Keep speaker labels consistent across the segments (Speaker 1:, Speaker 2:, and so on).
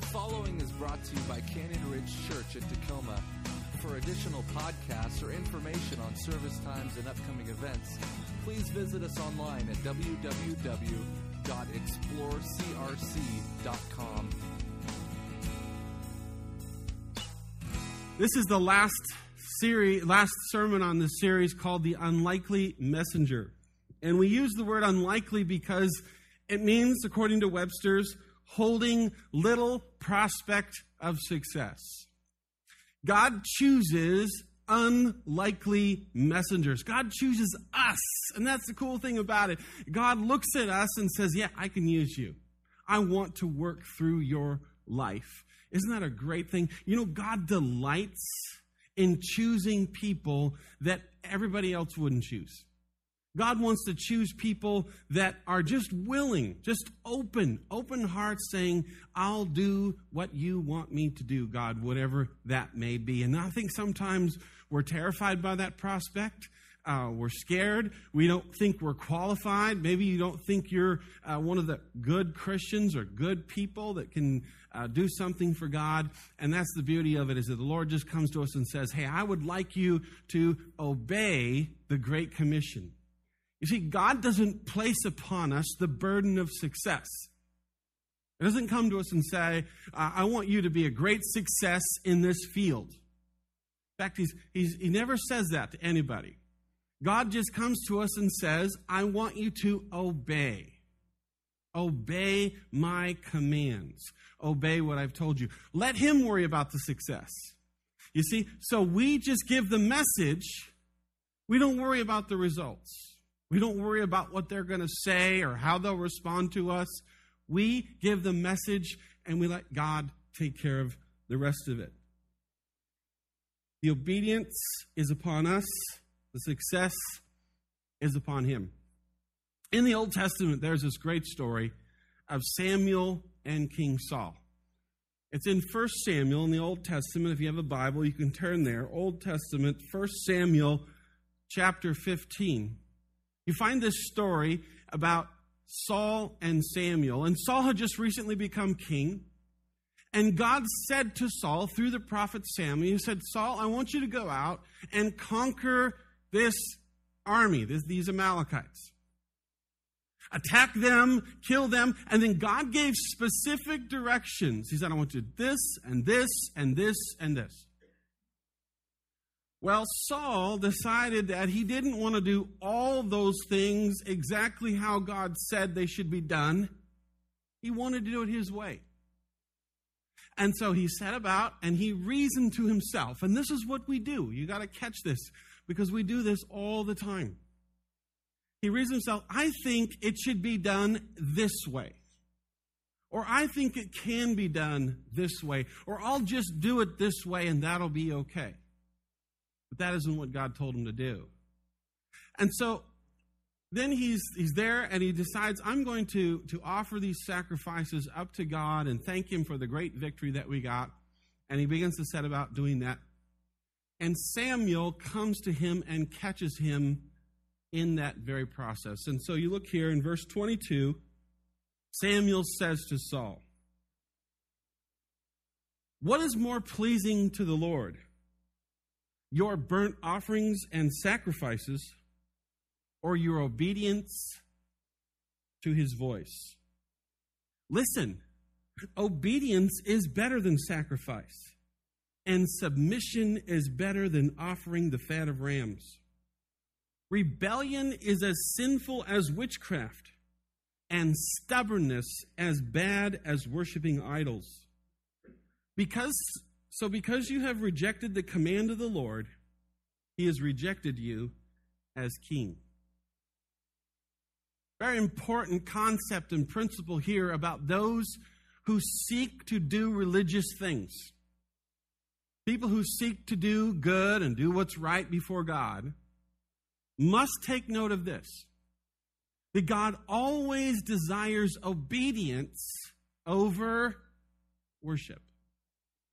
Speaker 1: The following is brought to you by Canyon Ridge Church in Tacoma. For additional podcasts or information on service times and upcoming events, please visit us online at www.explorecrc.com.
Speaker 2: This is the last series, last sermon on this series called The Unlikely Messenger. And we use the word unlikely because it means, according to Webster's, holding little prospect of success. God chooses unlikely messengers. God chooses us. And that's the cool thing about it. God looks at us and says, Yeah, I can use you. I want to work through your life. Isn't that a great thing? You know, God delights in choosing people that everybody else wouldn't choose. God wants to choose people that are just willing, just open, open hearts saying, I'll do what you want me to do, God, whatever that may be. And I think sometimes we're terrified by that prospect. Uh, we're scared. We don't think we're qualified. Maybe you don't think you're uh, one of the good Christians or good people that can uh, do something for God. And that's the beauty of it is that the Lord just comes to us and says, Hey, I would like you to obey the Great Commission. You see, God doesn't place upon us the burden of success. It doesn't come to us and say, I want you to be a great success in this field. In fact, he's, he's, he never says that to anybody. God just comes to us and says, I want you to obey. Obey my commands. Obey what I've told you. Let Him worry about the success. You see, so we just give the message. We don't worry about the results. We don't worry about what they're going to say or how they'll respond to us. We give the message and we let God take care of the rest of it. The obedience is upon us, the success is upon Him. In the Old Testament, there's this great story of Samuel and King Saul. It's in 1 Samuel in the Old Testament. If you have a Bible, you can turn there. Old Testament, 1 Samuel chapter 15 you find this story about Saul and Samuel. And Saul had just recently become king. And God said to Saul through the prophet Samuel, He said, Saul, I want you to go out and conquer this army, this, these Amalekites. Attack them, kill them. And then God gave specific directions. He said, I want you to do this and this and this and this. Well, Saul decided that he didn't want to do all those things exactly how God said they should be done. He wanted to do it his way. And so he set about and he reasoned to himself. And this is what we do. You got to catch this because we do this all the time. He reasoned himself, I think it should be done this way. Or I think it can be done this way. Or I'll just do it this way and that'll be okay. But that isn't what God told him to do. And so then he's, he's there and he decides, I'm going to, to offer these sacrifices up to God and thank him for the great victory that we got. And he begins to set about doing that. And Samuel comes to him and catches him in that very process. And so you look here in verse 22, Samuel says to Saul, What is more pleasing to the Lord? Your burnt offerings and sacrifices, or your obedience to his voice. Listen, obedience is better than sacrifice, and submission is better than offering the fat of rams. Rebellion is as sinful as witchcraft, and stubbornness as bad as worshiping idols. Because so, because you have rejected the command of the Lord, he has rejected you as king. Very important concept and principle here about those who seek to do religious things. People who seek to do good and do what's right before God must take note of this that God always desires obedience over worship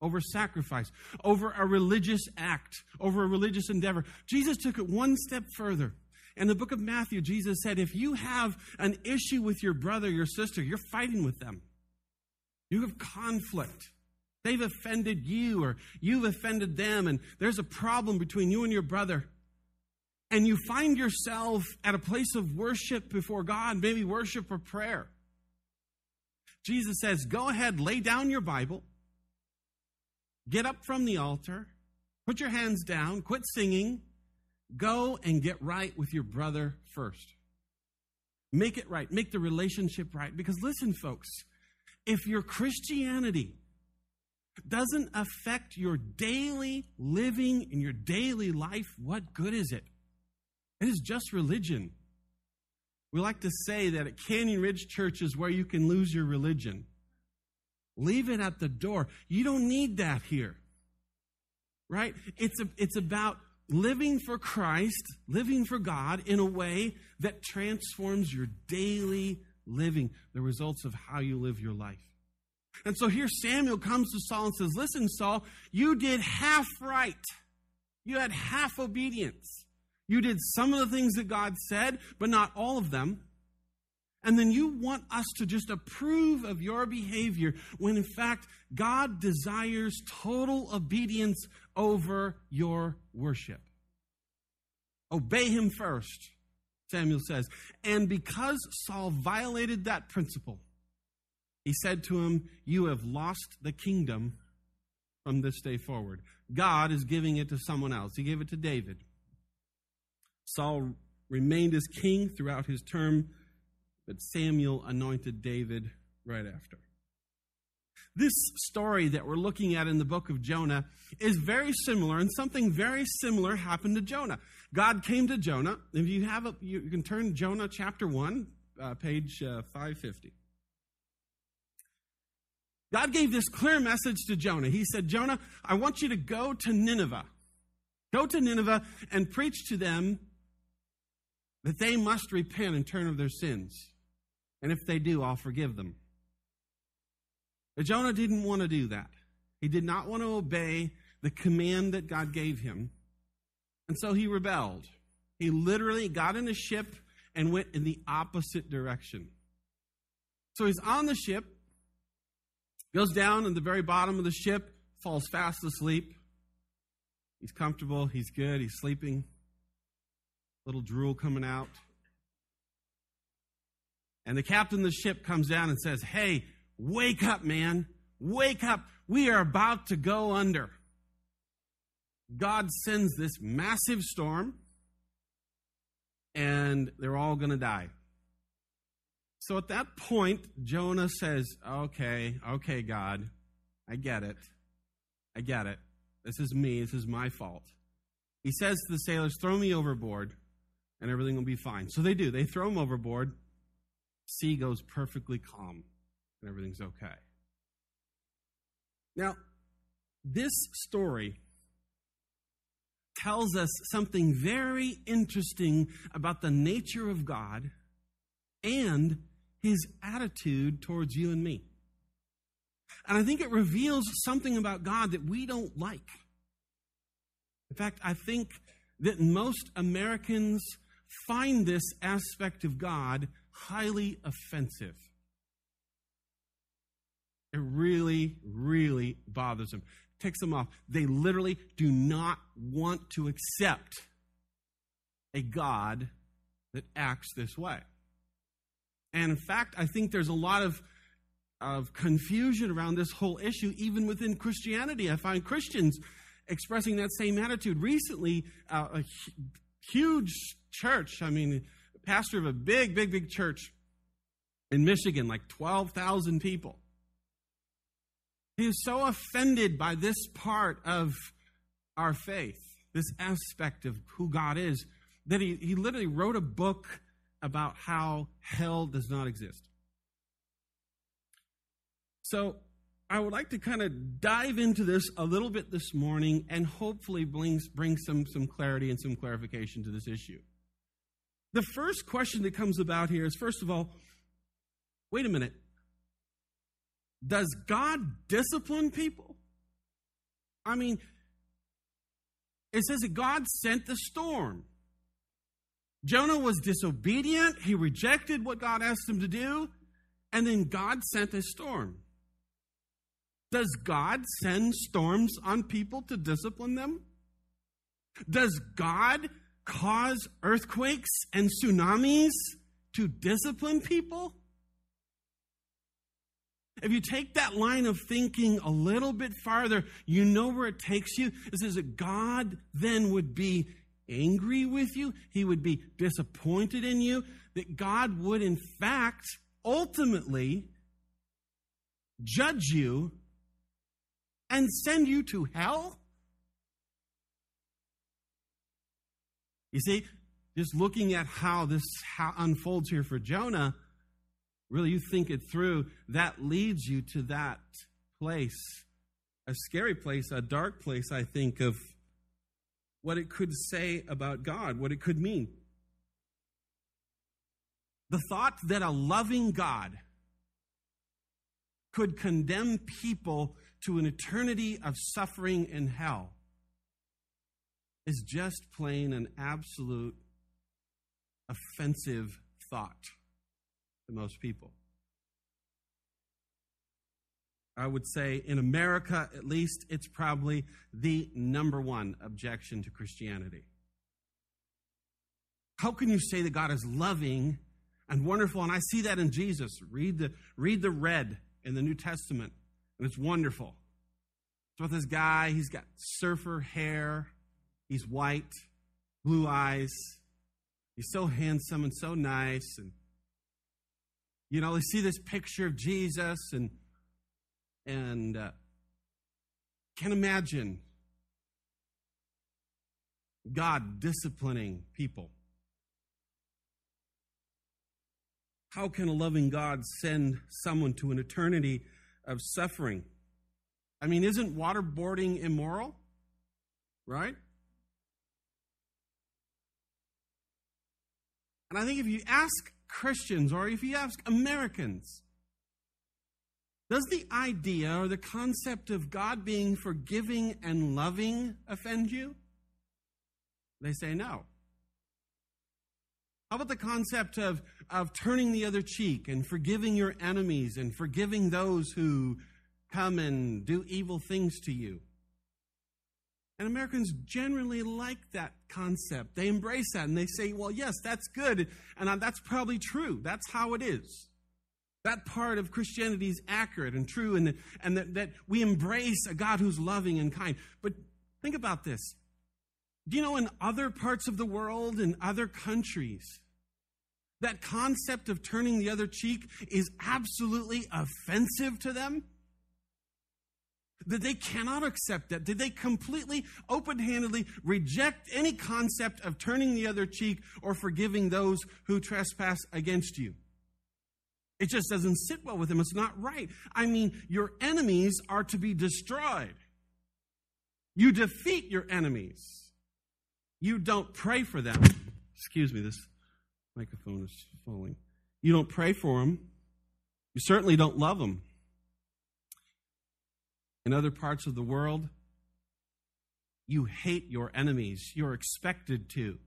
Speaker 2: over sacrifice, over a religious act, over a religious endeavor. Jesus took it one step further. In the book of Matthew, Jesus said, if you have an issue with your brother, your sister, you're fighting with them. You have conflict. They've offended you or you've offended them, and there's a problem between you and your brother. And you find yourself at a place of worship before God, maybe worship or prayer. Jesus says, Go ahead, lay down your Bible, get up from the altar, put your hands down, quit singing, go and get right with your brother first. Make it right, make the relationship right. Because listen, folks, if your Christianity doesn't affect your daily living in your daily life, what good is it? It is just religion. We like to say that at Canyon Ridge Church is where you can lose your religion. Leave it at the door. You don't need that here. Right? It's, a, it's about living for Christ, living for God in a way that transforms your daily living, the results of how you live your life. And so here Samuel comes to Saul and says, Listen, Saul, you did half right. You had half obedience. You did some of the things that God said, but not all of them. And then you want us to just approve of your behavior when in fact God desires total obedience over your worship. Obey him first, Samuel says. And because Saul violated that principle, he said to him, You have lost the kingdom from this day forward. God is giving it to someone else. He gave it to David. Saul remained as king throughout his term, but Samuel anointed David right after. This story that we're looking at in the book of Jonah is very similar, and something very similar happened to Jonah. God came to Jonah. If you have a, you can turn Jonah chapter 1, uh, page uh, 550. God gave this clear message to Jonah. He said, Jonah, I want you to go to Nineveh. Go to Nineveh and preach to them that they must repent and turn of their sins. And if they do, I'll forgive them. But Jonah didn't want to do that. He did not want to obey the command that God gave him. And so he rebelled. He literally got in a ship and went in the opposite direction. So he's on the ship, goes down in the very bottom of the ship, falls fast asleep. He's comfortable, he's good, he's sleeping little drool coming out. And the captain of the ship comes down and says, Hey, wake up, man. Wake up. We are about to go under. God sends this massive storm, and they're all going to die. So at that point, Jonah says, Okay, okay, God, I get it. I get it. This is me. This is my fault. He says to the sailors, Throw me overboard and everything will be fine. So they do. They throw him overboard. Sea goes perfectly calm, and everything's okay. Now, this story tells us something very interesting about the nature of God and his attitude towards you and me. And I think it reveals something about God that we don't like. In fact, I think that most Americans find this aspect of God highly offensive. It really, really bothers them, takes them off. They literally do not want to accept a God that acts this way. And in fact, I think there's a lot of, of confusion around this whole issue, even within Christianity. I find Christians expressing that same attitude. Recently, uh, a huge church. I mean, pastor of a big, big, big church in Michigan, like 12,000 people. He was so offended by this part of our faith, this aspect of who God is, that he, he literally wrote a book about how hell does not exist. So I would like to kind of dive into this a little bit this morning and hopefully bring, bring some, some clarity and some clarification to this issue. The first question that comes about here is first of all, wait a minute. Does God discipline people? I mean, it says that God sent the storm. Jonah was disobedient. He rejected what God asked him to do. And then God sent a storm. Does God send storms on people to discipline them? Does God cause earthquakes and tsunamis to discipline people? If you take that line of thinking a little bit farther, you know where it takes you. It says that God then would be angry with you, He would be disappointed in you, that God would, in fact, ultimately judge you and send you to hell? You see, just looking at how this unfolds here for Jonah, really you think it through, that leads you to that place, a scary place, a dark place, I think, of what it could say about God, what it could mean. The thought that a loving God could condemn people to an eternity of suffering in hell is just plain an absolute offensive thought to most people. I would say in America, at least, it's probably the number one objection to Christianity. How can you say that God is loving and wonderful? And I see that in Jesus. Read the, read the red in the New Testament, and it's wonderful. It's with this guy, he's got surfer hair, he's white, blue eyes, he's so handsome and so nice. And, you know, they see this picture of Jesus and and uh, can imagine God disciplining people. How can a loving God send someone to an eternity of suffering? I mean, isn't waterboarding immoral? Right? And I think if you ask Christians or if you ask Americans, does the idea or the concept of God being forgiving and loving offend you? They say no. How about the concept of, of turning the other cheek and forgiving your enemies and forgiving those who come and do evil things to you? And Americans generally like that concept. They embrace that and they say, well, yes, that's good. And uh, that's probably true. That's how it is. That part of Christianity is accurate and true, and, and that, that we embrace a God who's loving and kind. But think about this. Do you know in other parts of the world, in other countries, that concept of turning the other cheek is absolutely offensive to them? That they cannot accept that? Did they completely, open handedly reject any concept of turning the other cheek or forgiving those who trespass against you? It just doesn't sit well with them. It's not right. I mean, your enemies are to be destroyed. You defeat your enemies. You don't pray for them. Excuse me, this microphone is falling. You don't pray for them. You certainly don't love them. In other parts of the world, you hate your enemies. You're expected to.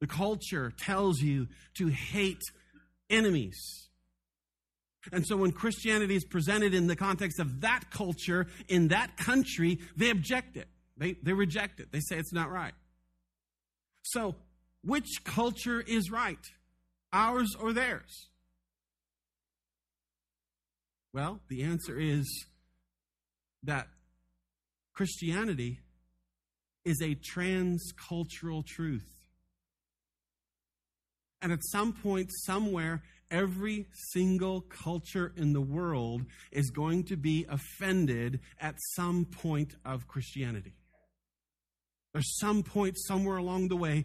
Speaker 2: The culture tells you to hate enemies. And so when Christianity is presented in the context of that culture, in that country, they object it. They, they reject it. They say it's not right. So, which culture is right? Ours or theirs? Well, the answer is that Christianity is a transcultural truth. And at some point, somewhere, every single culture in the world is going to be offended at some point of Christianity. There's some point somewhere along the way,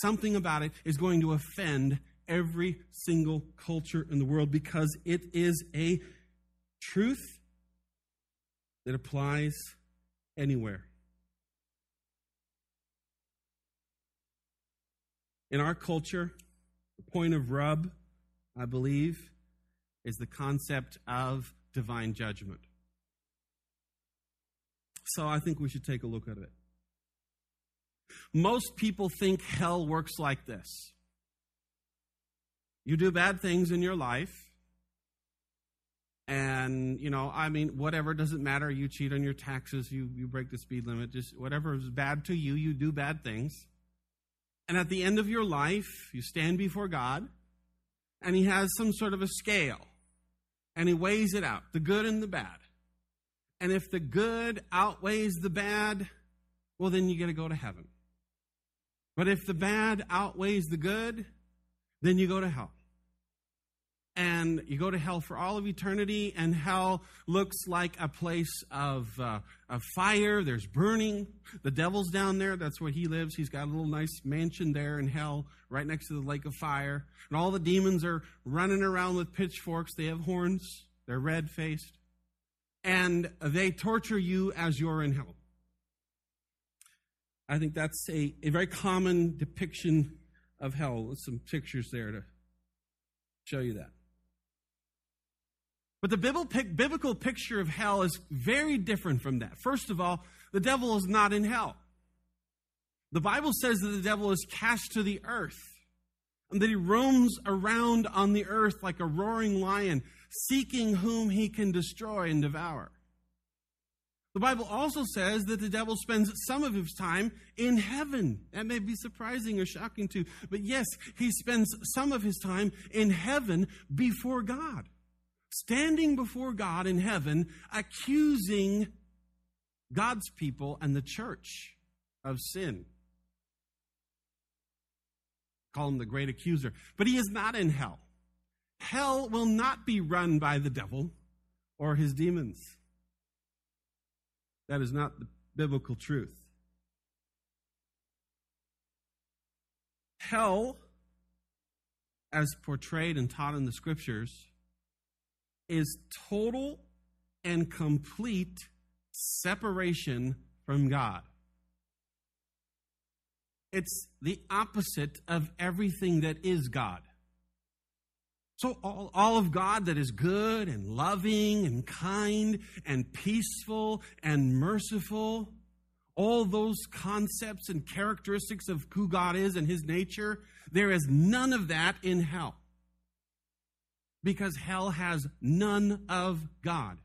Speaker 2: something about it is going to offend every single culture in the world because it is a truth that applies anywhere. In our culture, the point of rub, I believe, is the concept of divine judgment. So I think we should take a look at it. Most people think hell works like this you do bad things in your life, And, you know, I mean, whatever doesn't matter. You cheat on your taxes, you, you break the speed limit, just whatever is bad to you, you do bad things. And at the end of your life, you stand before God, and He has some sort of a scale, and He weighs it out, the good and the bad. And if the good outweighs the bad, well, then you got to go to heaven. But if the bad outweighs the good, then you go to hell. And you go to hell for all of eternity, and hell looks like a place of, uh, of fire. There's burning. The devil's down there. That's where he lives. He's got a little nice mansion there in hell, right next to the lake of fire. And all the demons are running around with pitchforks. They have horns, they're red faced. And they torture you as you're in hell. I think that's a, a very common depiction of hell. With some pictures there to show you that. But the biblical picture of hell is very different from that. First of all, the devil is not in hell. The Bible says that the devil is cast to the earth and that he roams around on the earth like a roaring lion, seeking whom he can destroy and devour. The Bible also says that the devil spends some of his time in heaven. That may be surprising or shocking to, but yes, he spends some of his time in heaven before God standing before God in heaven, accusing God's people and the church of sin. Call him the great accuser. But he is not in hell. Hell will not be run by the devil or his demons. That is not the biblical truth. Hell, as portrayed and taught in the scriptures, is total and complete separation from God. It's the opposite of everything that is God. So, all, all of God that is good and loving and kind and peaceful and merciful, all those concepts and characteristics of who God is and his nature, there is none of that in hell because hell has none of God.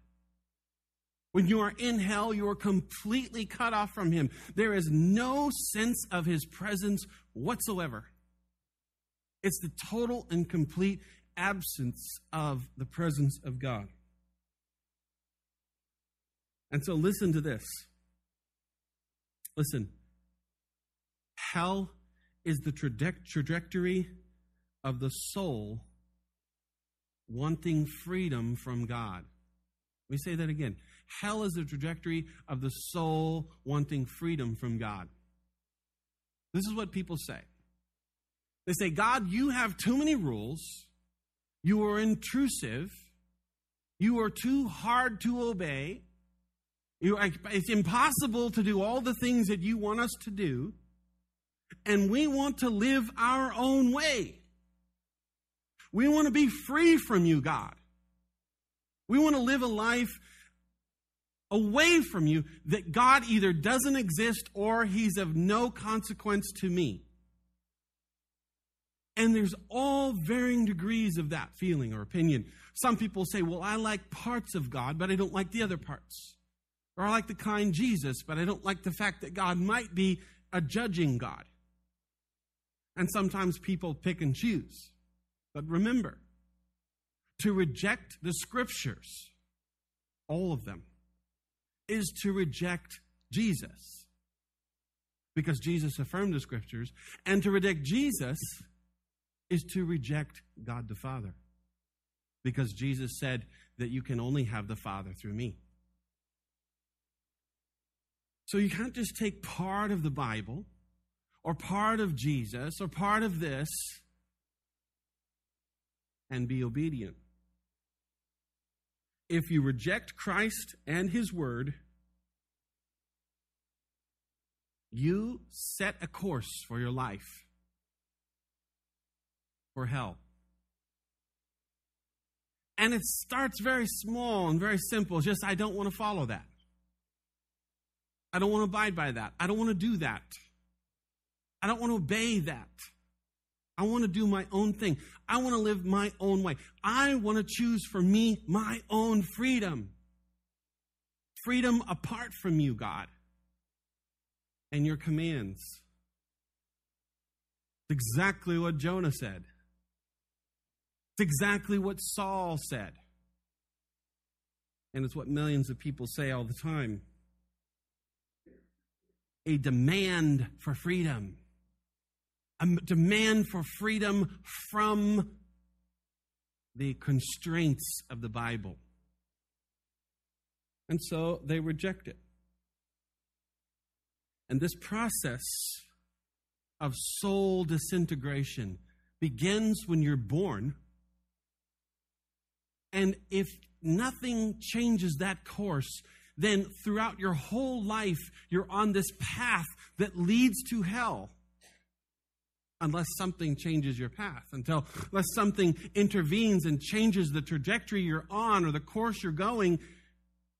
Speaker 2: When you are in hell, you are completely cut off from Him. There is no sense of His presence whatsoever. It's the total and complete absence of the presence of God. And so, listen to this. Listen. Hell is the trajectory of the soul wanting freedom from God. Let me say that again. Hell is the trajectory of the soul wanting freedom from God. This is what people say. They say, God, you have too many rules. You are intrusive. You are too hard to obey. You, it's impossible to do all the things that you want us to do. And we want to live our own way. We want to be free from you, God. We want to live a life away from you that God either doesn't exist or he's of no consequence to me. And there's all varying degrees of that feeling or opinion. Some people say, well, I like parts of God, but I don't like the other parts. Or I like the kind Jesus, but I don't like the fact that God might be a judging God. And sometimes people pick and choose. But remember, to reject the scriptures, all of them, is to reject Jesus. Because Jesus affirmed the scriptures. And to reject Jesus is to reject God the Father. Because Jesus said that you can only have the Father through me. So you can't just take part of the Bible or part of Jesus or part of this and be obedient. If you reject Christ and His Word, you set a course for your life for hell. And it starts very small and very simple. Just, I don't want to follow that. I don't want to abide by that. I don't want to do that. I don't want to obey that. I want to do my own thing. I want to live my own way. I want to choose for me my own freedom. Freedom apart from you, God, and your commands. It's exactly what Jonah said. It's exactly what Saul said. And it's what millions of people say all the time a demand for freedom a demand for freedom from the constraints of the Bible. And so they reject it. And this process of soul disintegration begins when you're born. And if nothing changes that course, then throughout your whole life, you're on this path that leads to hell unless something changes your path, until unless something intervenes and changes the trajectory you're on or the course you're going,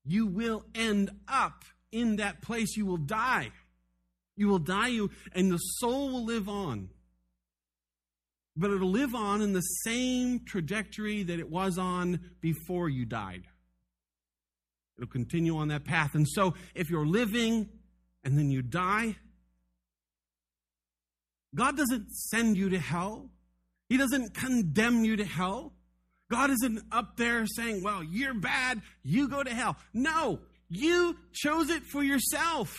Speaker 2: you will end up in that place. You will die. You will die, you, and the soul will live on. But it'll live on in the same trajectory that it was on before you died. It'll continue on that path. And so, if you're living and then you die, God doesn't send you to hell. He doesn't condemn you to hell. God isn't up there saying, well, you're bad, you go to hell. No, you chose it for yourself.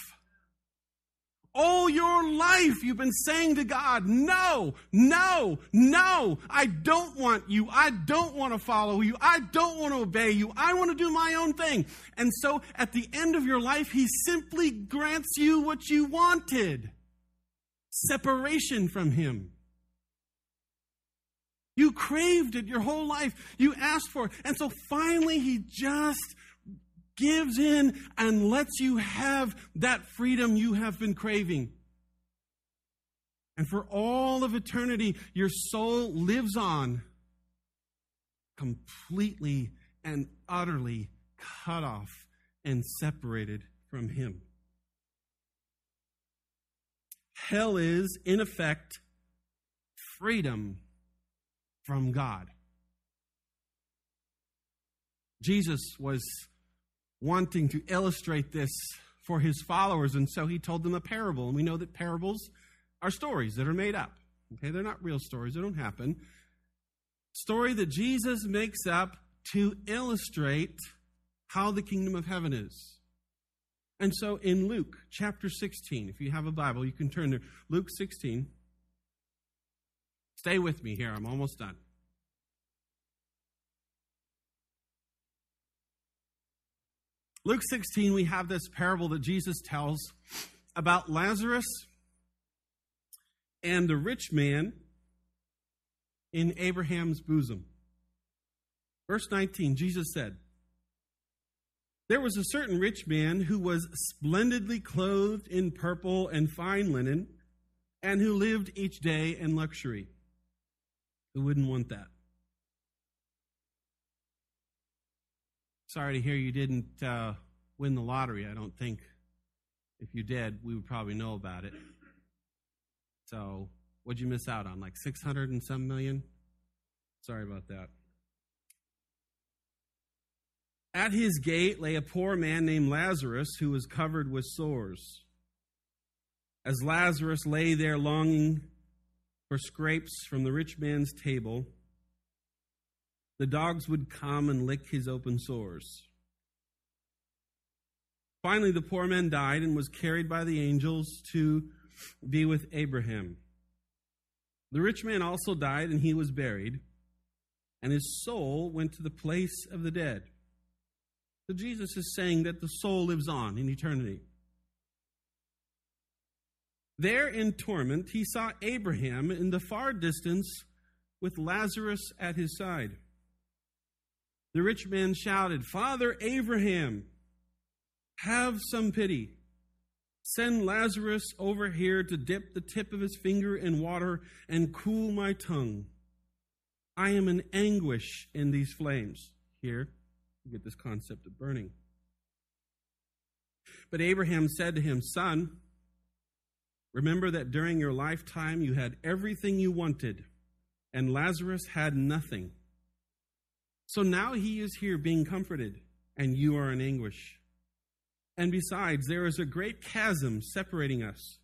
Speaker 2: All your life, you've been saying to God, no, no, no, I don't want you. I don't want to follow you. I don't want to obey you. I want to do my own thing. And so at the end of your life, He simply grants you what you wanted separation from Him. You craved it your whole life. You asked for it. And so finally, He just gives in and lets you have that freedom you have been craving. And for all of eternity, your soul lives on completely and utterly cut off and separated from Him. Hell is, in effect, freedom from God. Jesus was wanting to illustrate this for his followers, and so he told them a parable. And we know that parables are stories that are made up. Okay, they're not real stories, they don't happen. Story that Jesus makes up to illustrate how the kingdom of heaven is. And so in Luke chapter 16, if you have a Bible, you can turn there. Luke 16. Stay with me here, I'm almost done. Luke 16, we have this parable that Jesus tells about Lazarus and the rich man in Abraham's bosom. Verse 19, Jesus said, there was a certain rich man who was splendidly clothed in purple and fine linen, and who lived each day in luxury. Who wouldn't want that? Sorry to hear you didn't uh, win the lottery. I don't think if you did, we would probably know about it. So, what'd you miss out on? Like 600 and some million? Sorry about that. At his gate lay a poor man named Lazarus who was covered with sores. As Lazarus lay there longing for scrapes from the rich man's table, the dogs would come and lick his open sores. Finally, the poor man died and was carried by the angels to be with Abraham. The rich man also died and he was buried, and his soul went to the place of the dead. So Jesus is saying that the soul lives on in eternity. There in torment, he saw Abraham in the far distance with Lazarus at his side. The rich man shouted, Father Abraham, have some pity. Send Lazarus over here to dip the tip of his finger in water and cool my tongue. I am in anguish in these flames. Here, get this concept of burning. But Abraham said to him, Son, Remember that during your lifetime you had everything you wanted, and Lazarus had nothing. So now he is here being comforted, and you are in anguish. And besides, there is a great chasm separating us,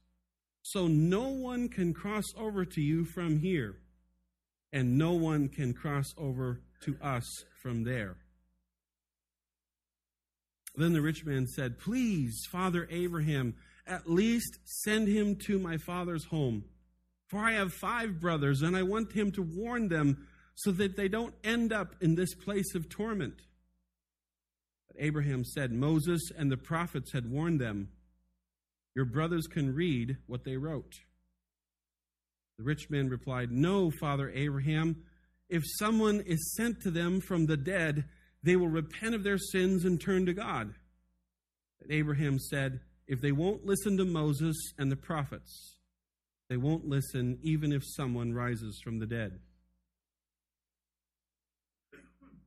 Speaker 2: so no one can cross over to you from here, and no one can cross over to us from there. Then the rich man said, Please, Father Abraham, at least send him to my father's home. For I have five brothers, and I want him to warn them so that they don't end up in this place of torment. But Abraham said, Moses and the prophets had warned them. Your brothers can read what they wrote. The rich man replied, No, Father Abraham. If someone is sent to them from the dead, they will repent of their sins and turn to God. But Abraham said, If they won't listen to Moses and the prophets, they won't listen even if someone rises from the dead.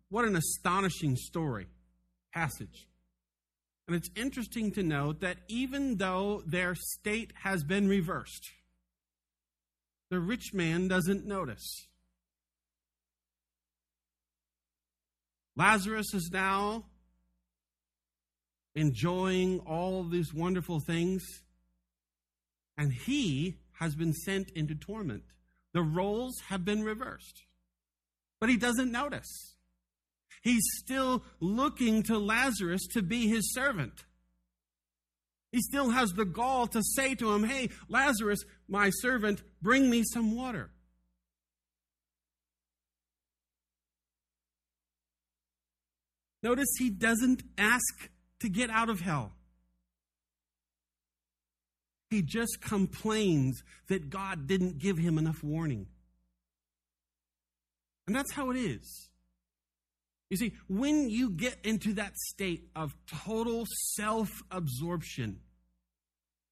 Speaker 2: What an astonishing story, passage. And it's interesting to note that even though their state has been reversed, the rich man doesn't notice. Lazarus is now enjoying all these wonderful things, and he has been sent into torment. The roles have been reversed, but he doesn't notice. He's still looking to Lazarus to be his servant. He still has the gall to say to him, Hey, Lazarus, my servant, bring me some water. Notice he doesn't ask to get out of hell. He just complains that God didn't give him enough warning. And that's how it is. You see, when you get into that state of total self absorption,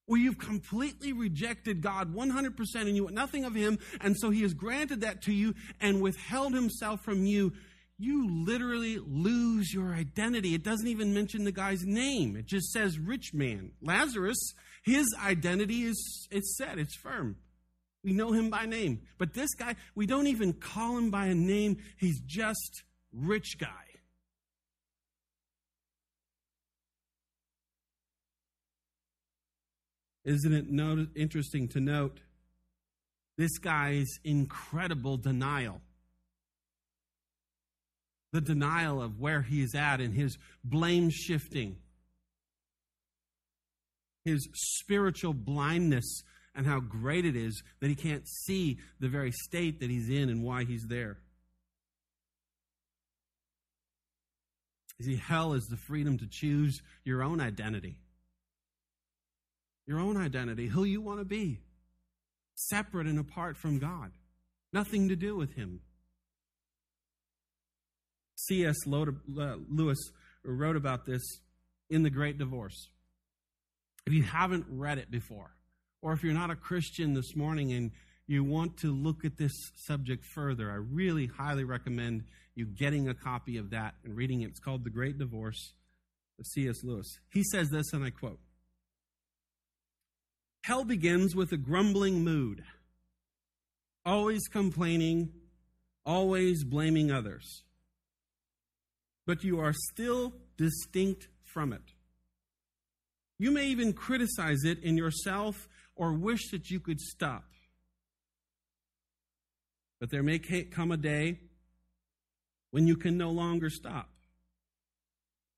Speaker 2: where you've completely rejected God 100% and you want nothing of Him, and so He has granted that to you and withheld Himself from you, you literally lose your identity. It doesn't even mention the guy's name. It just says rich man. Lazarus, his identity is it's set, it's firm. We know him by name. But this guy, we don't even call him by a name. He's just rich guy. Isn't it no- interesting to note this guy's incredible denial? The denial of where he is at and his blame shifting, his spiritual blindness, and how great it is that he can't see the very state that he's in and why he's there. You see, hell is the freedom to choose your own identity. Your own identity, who you want to be, separate and apart from God, nothing to do with Him. C.S. Uh, Lewis wrote about this in The Great Divorce. If you haven't read it before, or if you're not a Christian this morning and you want to look at this subject further, I really highly recommend you getting a copy of that and reading it. It's called The Great Divorce of C.S. Lewis. He says this, and I quote Hell begins with a grumbling mood, always complaining, always blaming others but you are still distinct from it. You may even criticize it in yourself or wish that you could stop. But there may come a day when you can no longer stop.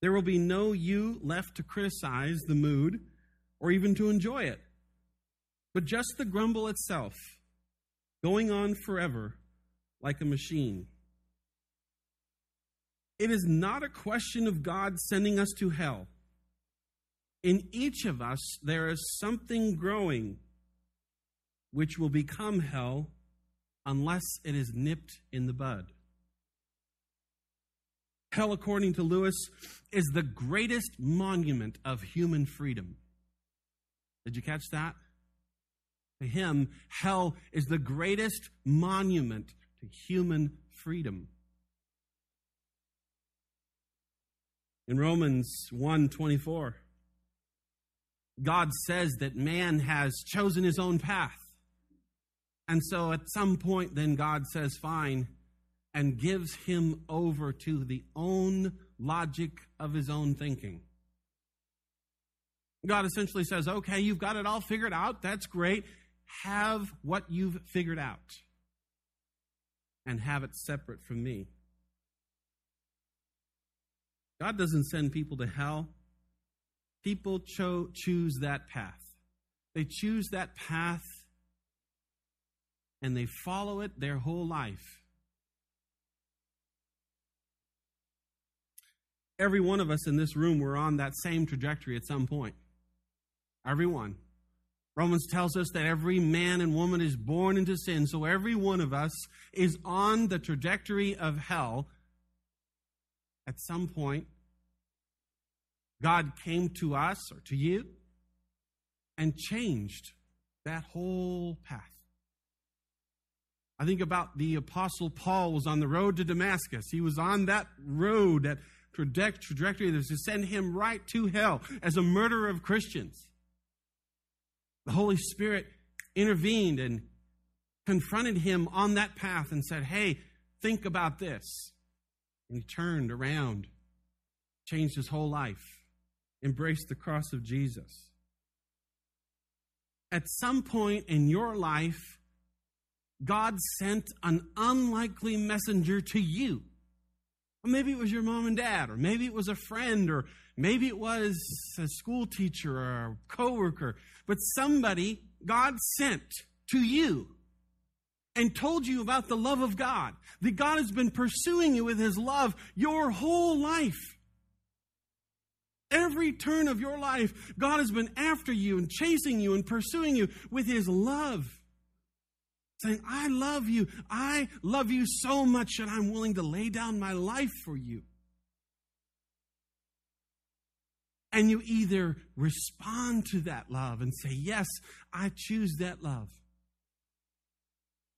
Speaker 2: There will be no you left to criticize the mood or even to enjoy it, but just the grumble itself, going on forever like a machine. It is not a question of God sending us to hell. In each of us, there is something growing which will become hell unless it is nipped in the bud. Hell, according to Lewis, is the greatest monument of human freedom. Did you catch that? To him, hell is the greatest monument to human freedom. In Romans 1:24, God says that man has chosen his own path. And so at some point, then God says, fine, and gives him over to the own logic of his own thinking. God essentially says, okay, you've got it all figured out. That's great. Have what you've figured out and have it separate from me. God doesn't send people to hell. People cho- choose that path. They choose that path and they follow it their whole life. Every one of us in this room were on that same trajectory at some point. Everyone. Romans tells us that every man and woman is born into sin, so every one of us is on the trajectory of hell at some point. God came to us or to you and changed that whole path. I think about the Apostle Paul was on the road to Damascus. He was on that road, that trajectory that was to send him right to hell as a murderer of Christians. The Holy Spirit intervened and confronted him on that path and said, Hey, think about this. And he turned around, changed his whole life, embraced the cross of Jesus. At some point in your life, God sent an unlikely messenger to you. Maybe it was your mom and dad, or maybe it was a friend, or maybe it was a school teacher or a coworker, but somebody God sent to you and told you about the love of God. That God has been pursuing you with his love your whole life. Every turn of your life, God has been after you and chasing you and pursuing you with his love saying, I love you. I love you so much that I'm willing to lay down my life for you. And you either respond to that love and say, Yes, I choose that love.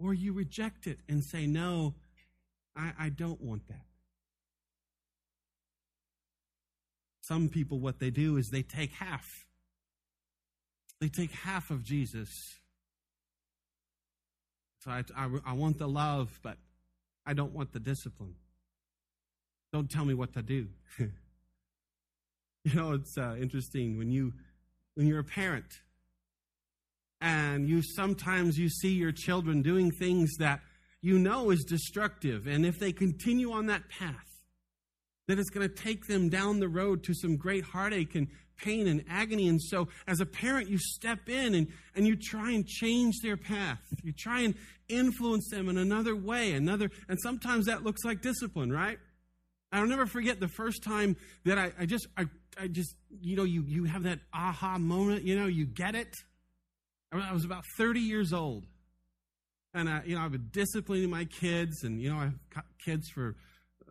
Speaker 2: Or you reject it and say, No, I, I don't want that. Some people, what they do is they take half. They take half of Jesus so I, I, I want the love, but I don't want the discipline. Don't tell me what to do. you know, it's uh, interesting when you when you're a parent and you sometimes you see your children doing things that you know is destructive, and if they continue on that path, that it's going to take them down the road to some great heartache and pain and agony. And so, as a parent, you step in and, and you try and change their path. You try and influence them in another way, another, and sometimes that looks like discipline, right? I'll never forget the first time that I, I just, I, I just, you know, you, you have that aha moment, you know, you get it. I was about 30 years old. And, I, you know, I've been disciplining my kids, and, you know, I've got kids for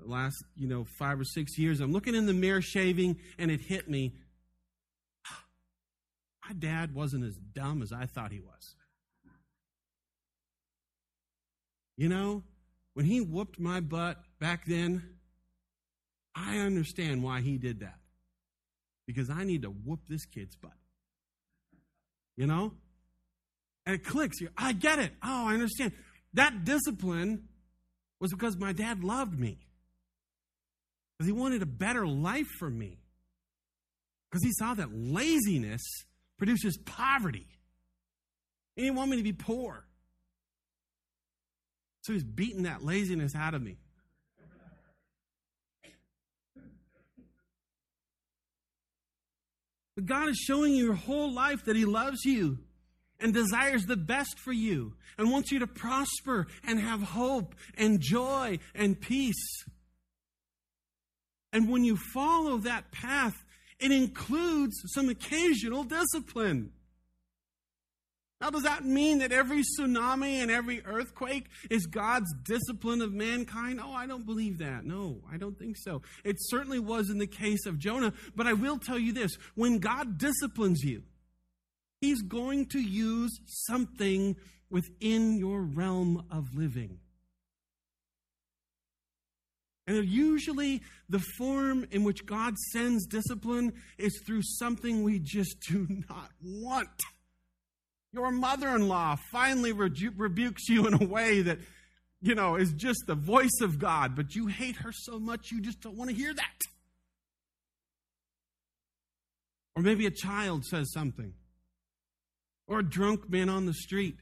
Speaker 2: last, you know, five or six years. I'm looking in the mirror shaving, and it hit me my dad wasn't as dumb as I thought he was. You know, when he whooped my butt back then, I understand why he did that. Because I need to whoop this kid's butt. You know? And it clicks. I get it. Oh, I understand. That discipline was because my dad loved me. Because he wanted a better life for me. Because he saw that laziness produces poverty. He didn't want me to be poor. So he's beating that laziness out of me. But God is showing you your whole life that He loves you and desires the best for you and wants you to prosper and have hope and joy and peace. And when you follow that path, it includes some occasional discipline. Now, does that mean that every tsunami and every earthquake is God's discipline of mankind? Oh, I don't believe that. No, I don't think so. It certainly was in the case of Jonah, but I will tell you this when God disciplines you, He's going to use something within your realm of living. And usually, the form in which God sends discipline is through something we just do not want. Your mother in law finally rebu- rebukes you in a way that, you know, is just the voice of God, but you hate her so much you just don't want to hear that. Or maybe a child says something, or a drunk man on the street,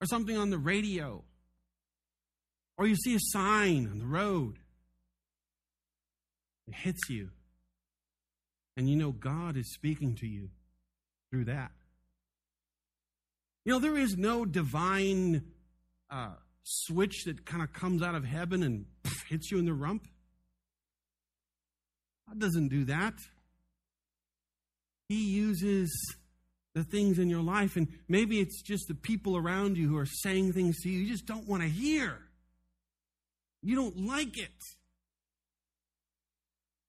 Speaker 2: or something on the radio, or you see a sign on the road. It hits you, and you know God is speaking to you through that. You know, there is no divine uh, switch that kind of comes out of heaven and pff, hits you in the rump. God doesn't do that. He uses the things in your life, and maybe it's just the people around you who are saying things to you you just don't want to hear. You don't like it.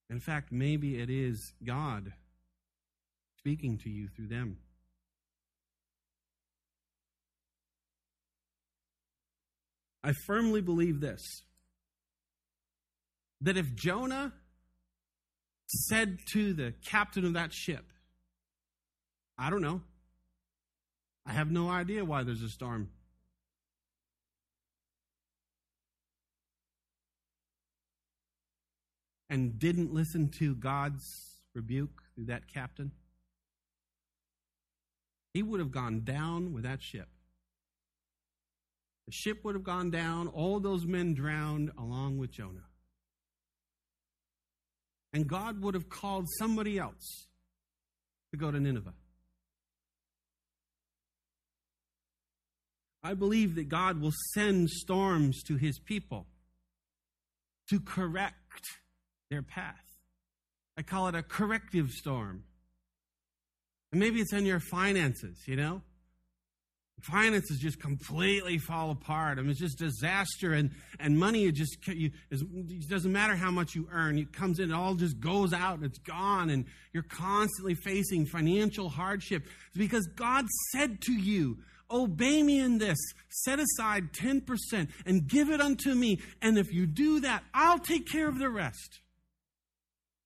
Speaker 2: In fact, maybe it is God speaking to you through them. I firmly believe this that if Jonah said to the captain of that ship, I don't know, I have no idea why there's a storm. And didn't listen to God's rebuke through that captain, he would have gone down with that ship. The ship would have gone down, all those men drowned along with Jonah. And God would have called somebody else to go to Nineveh. I believe that God will send storms to his people to correct their path. I call it a corrective storm. And maybe it's in your finances, you know? finances just completely fall apart. I mean, it's just disaster, and and money it just you, it doesn't matter how much you earn. It comes in, it all just goes out, and it's gone, and you're constantly facing financial hardship. It's because God said to you, "Obey me in this. Set aside ten percent and give it unto me, and if you do that, I'll take care of the rest."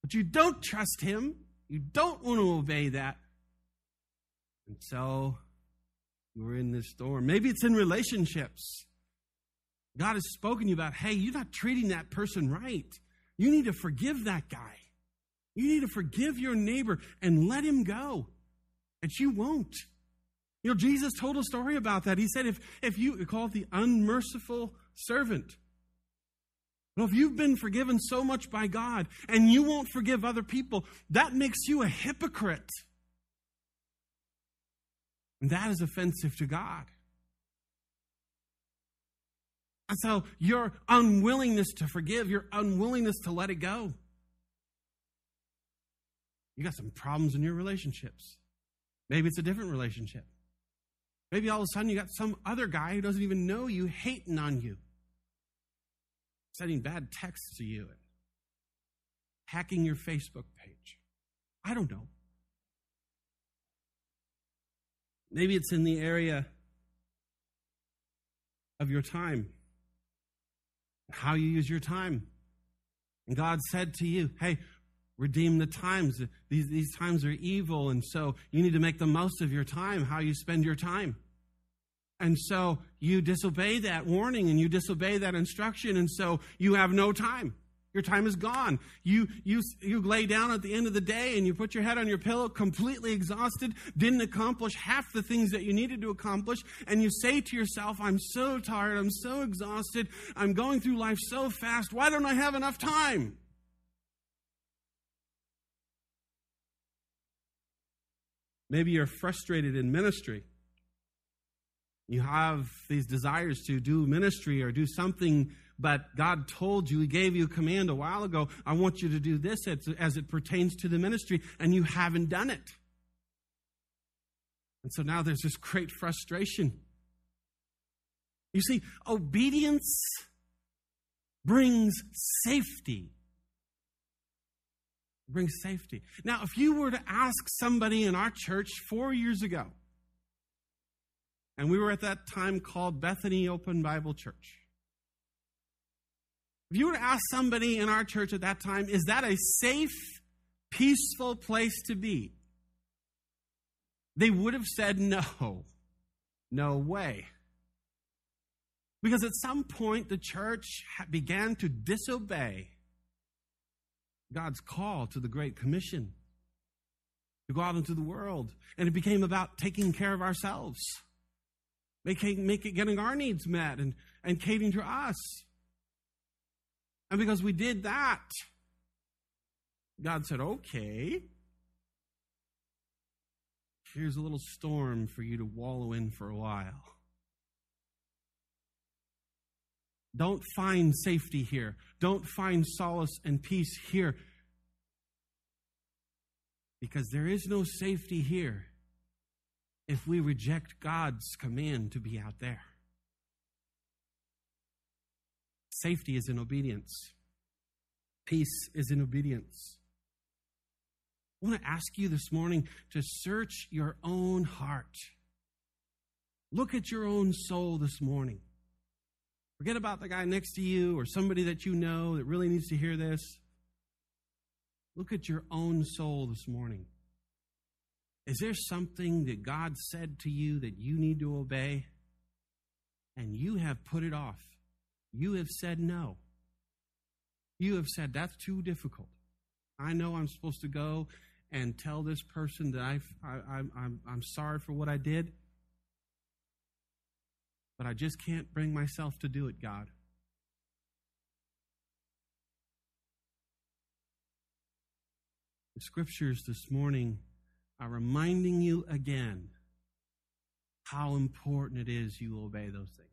Speaker 2: But you don't trust Him. You don't want to obey that, and so we're in this storm. Maybe it's in relationships. God has spoken to you about, hey, you're not treating that person right. You need to forgive that guy. You need to forgive your neighbor and let him go. And you won't. You know, Jesus told a story about that. He said, if, if you call it the unmerciful servant, well, if you've been forgiven so much by God and you won't forgive other people, that makes you a hypocrite. And that is offensive to God. And so your unwillingness to forgive, your unwillingness to let it go, you got some problems in your relationships. Maybe it's a different relationship. Maybe all of a sudden you got some other guy who doesn't even know you hating on you, sending bad texts to you, hacking your Facebook page. I don't know. Maybe it's in the area of your time, how you use your time. And God said to you, hey, redeem the times. These, these times are evil, and so you need to make the most of your time, how you spend your time. And so you disobey that warning and you disobey that instruction, and so you have no time. Your time is gone. You, you, you lay down at the end of the day and you put your head on your pillow completely exhausted, didn't accomplish half the things that you needed to accomplish, and you say to yourself, I'm so tired, I'm so exhausted, I'm going through life so fast, why don't I have enough time? Maybe you're frustrated in ministry. You have these desires to do ministry or do something but God told you, He gave you a command a while ago. I want you to do this as, it pertains to the ministry, and you haven't done it. And so now there's this great frustration. You see, obedience brings safety. Brings safety. Now, if you were to ask somebody in our church four years ago, and we were at that time called Bethany Open Bible Church, If you were to ask somebody in our church at that time, is that a safe, peaceful place to be? They would have said no. No way. Because at some point, the church began to disobey God's call to the Great Commission to go out into the world. And it became about taking care of ourselves, making, making, getting our needs met and, and catering to us. And because we did that, God said, okay, here's a little storm for you to wallow in for a while. Don't find safety here. Don't find solace and peace here. Because there is no safety here if we reject God's command to be out there. Safety is in obedience, peace is in obedience. I want to ask you this morning to search your own heart. Look at your own soul this morning. Forget about the guy next to you or somebody that you know that really needs to hear this. Look at your own soul this morning. Is there something that God said to you that you need to obey? And you have put it off. You have said no. You have said, that's too difficult. I know I'm supposed to go and tell this person that I, am I'm, I'm sorry for what I did, but I just can't bring myself to do it, God. The scriptures this morning are reminding you again how important it is you obey those things.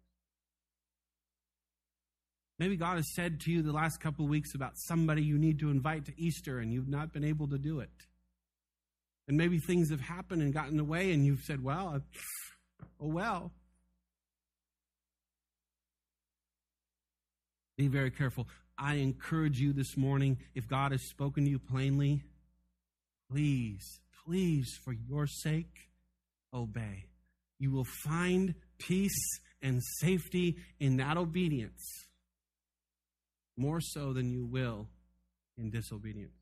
Speaker 2: Maybe God has said to you the last couple of weeks about somebody you need to invite to Easter and you've not been able to do it. And maybe things have happened and gotten in the way and you've said, well, oh well. Be very careful. I encourage you this morning, if God has spoken to you plainly, please, please, for your sake, obey. You will find peace and safety in that obedience more so than you will in disobedience.